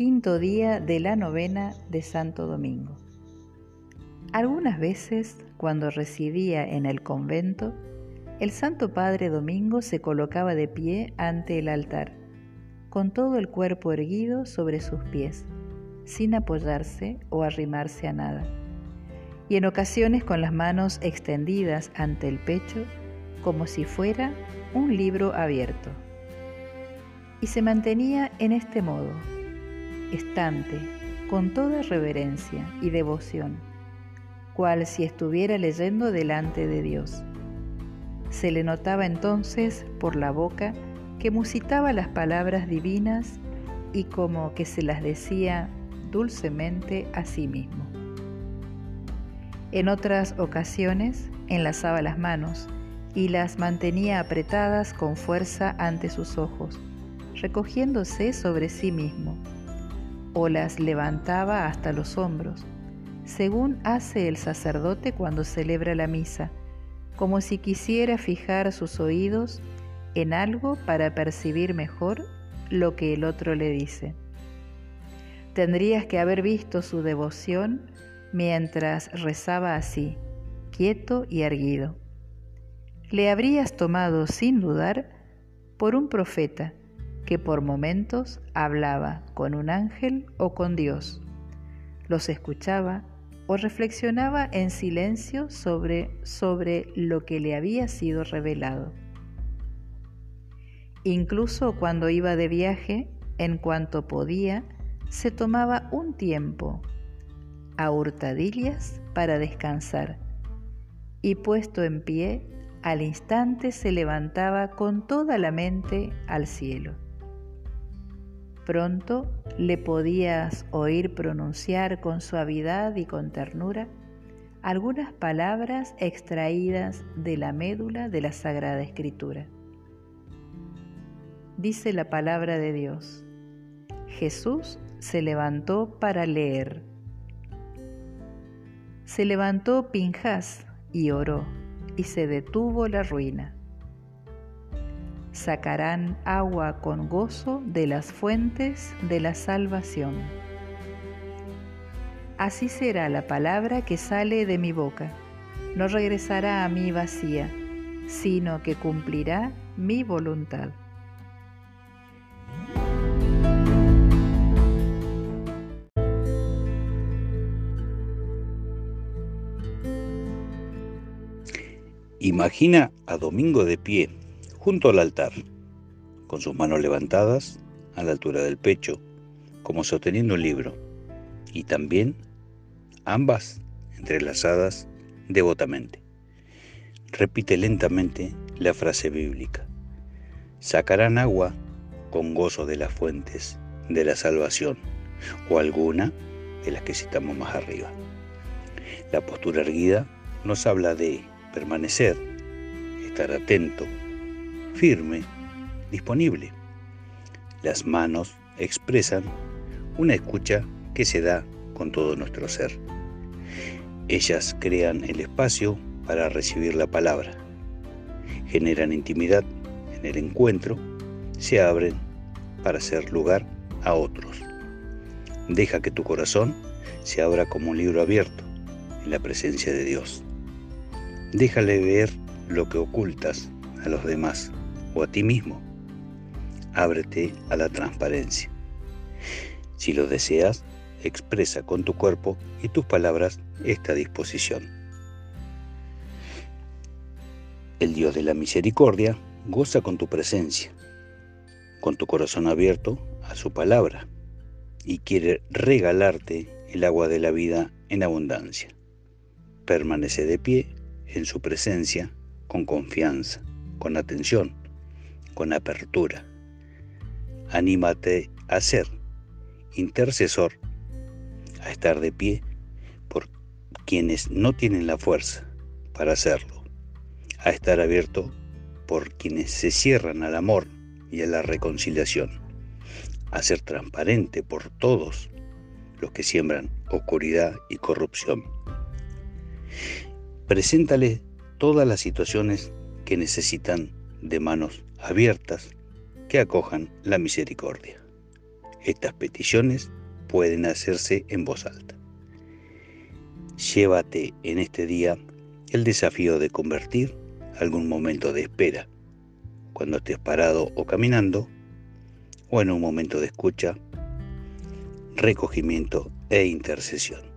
Quinto día de la novena de Santo Domingo. Algunas veces, cuando residía en el convento, el Santo Padre Domingo se colocaba de pie ante el altar, con todo el cuerpo erguido sobre sus pies, sin apoyarse o arrimarse a nada, y en ocasiones con las manos extendidas ante el pecho, como si fuera un libro abierto. Y se mantenía en este modo, estante, con toda reverencia y devoción, cual si estuviera leyendo delante de Dios se le notaba entonces por la boca que musitaba las palabras divinas y como que se las decía dulcemente a sí mismo. En otras ocasiones enlazaba las manos y las mantenía apretadas con fuerza ante sus ojos, recogiéndose sobre sí mismo, o las levantaba hasta los hombros, según hace el sacerdote cuando celebra la misa, como si quisiera fijar sus oídos en algo para percibir mejor lo que el otro le dice. Tendrías que haber visto su devoción mientras rezaba así, quieto y erguido. Le habrías tomado sin dudar por un profeta que por momentos hablaba con un ángel o con Dios. Los escuchaba o reflexionaba en silencio sobre, sobre lo que le había sido revelado. Incluso cuando iba de viaje, en cuanto podía, se tomaba un tiempo a hurtadillas para descansar y puesto en pie, al instante se levantaba con toda la mente al cielo. Pronto le podías oír pronunciar con suavidad y con ternura algunas palabras extraídas de la médula de la Sagrada Escritura. Dice la palabra de Dios. Jesús se levantó para leer. Se levantó Pinjas y oró, y se detuvo la ruina sacarán agua con gozo de las fuentes de la salvación. Así será la palabra que sale de mi boca. No regresará a mí vacía, sino que cumplirá mi voluntad. Imagina a Domingo de pie junto al altar, con sus manos levantadas a la altura del pecho, como sosteniendo un libro, y también ambas entrelazadas devotamente. Repite lentamente la frase bíblica. Sacarán agua con gozo de las fuentes de la salvación, o alguna de las que citamos más arriba. La postura erguida nos habla de permanecer, estar atento, firme, disponible. Las manos expresan una escucha que se da con todo nuestro ser. Ellas crean el espacio para recibir la palabra, generan intimidad en el encuentro, se abren para hacer lugar a otros. Deja que tu corazón se abra como un libro abierto en la presencia de Dios. Déjale ver lo que ocultas a los demás o a ti mismo. Ábrete a la transparencia. Si lo deseas, expresa con tu cuerpo y tus palabras esta disposición. El Dios de la misericordia goza con tu presencia, con tu corazón abierto a su palabra y quiere regalarte el agua de la vida en abundancia. Permanece de pie en su presencia con confianza, con atención, con apertura. Anímate a ser intercesor, a estar de pie por quienes no tienen la fuerza para hacerlo, a estar abierto por quienes se cierran al amor y a la reconciliación, a ser transparente por todos los que siembran oscuridad y corrupción. Preséntale todas las situaciones que necesitan de manos abiertas que acojan la misericordia. Estas peticiones pueden hacerse en voz alta. Llévate en este día el desafío de convertir algún momento de espera, cuando estés parado o caminando, o en un momento de escucha, recogimiento e intercesión.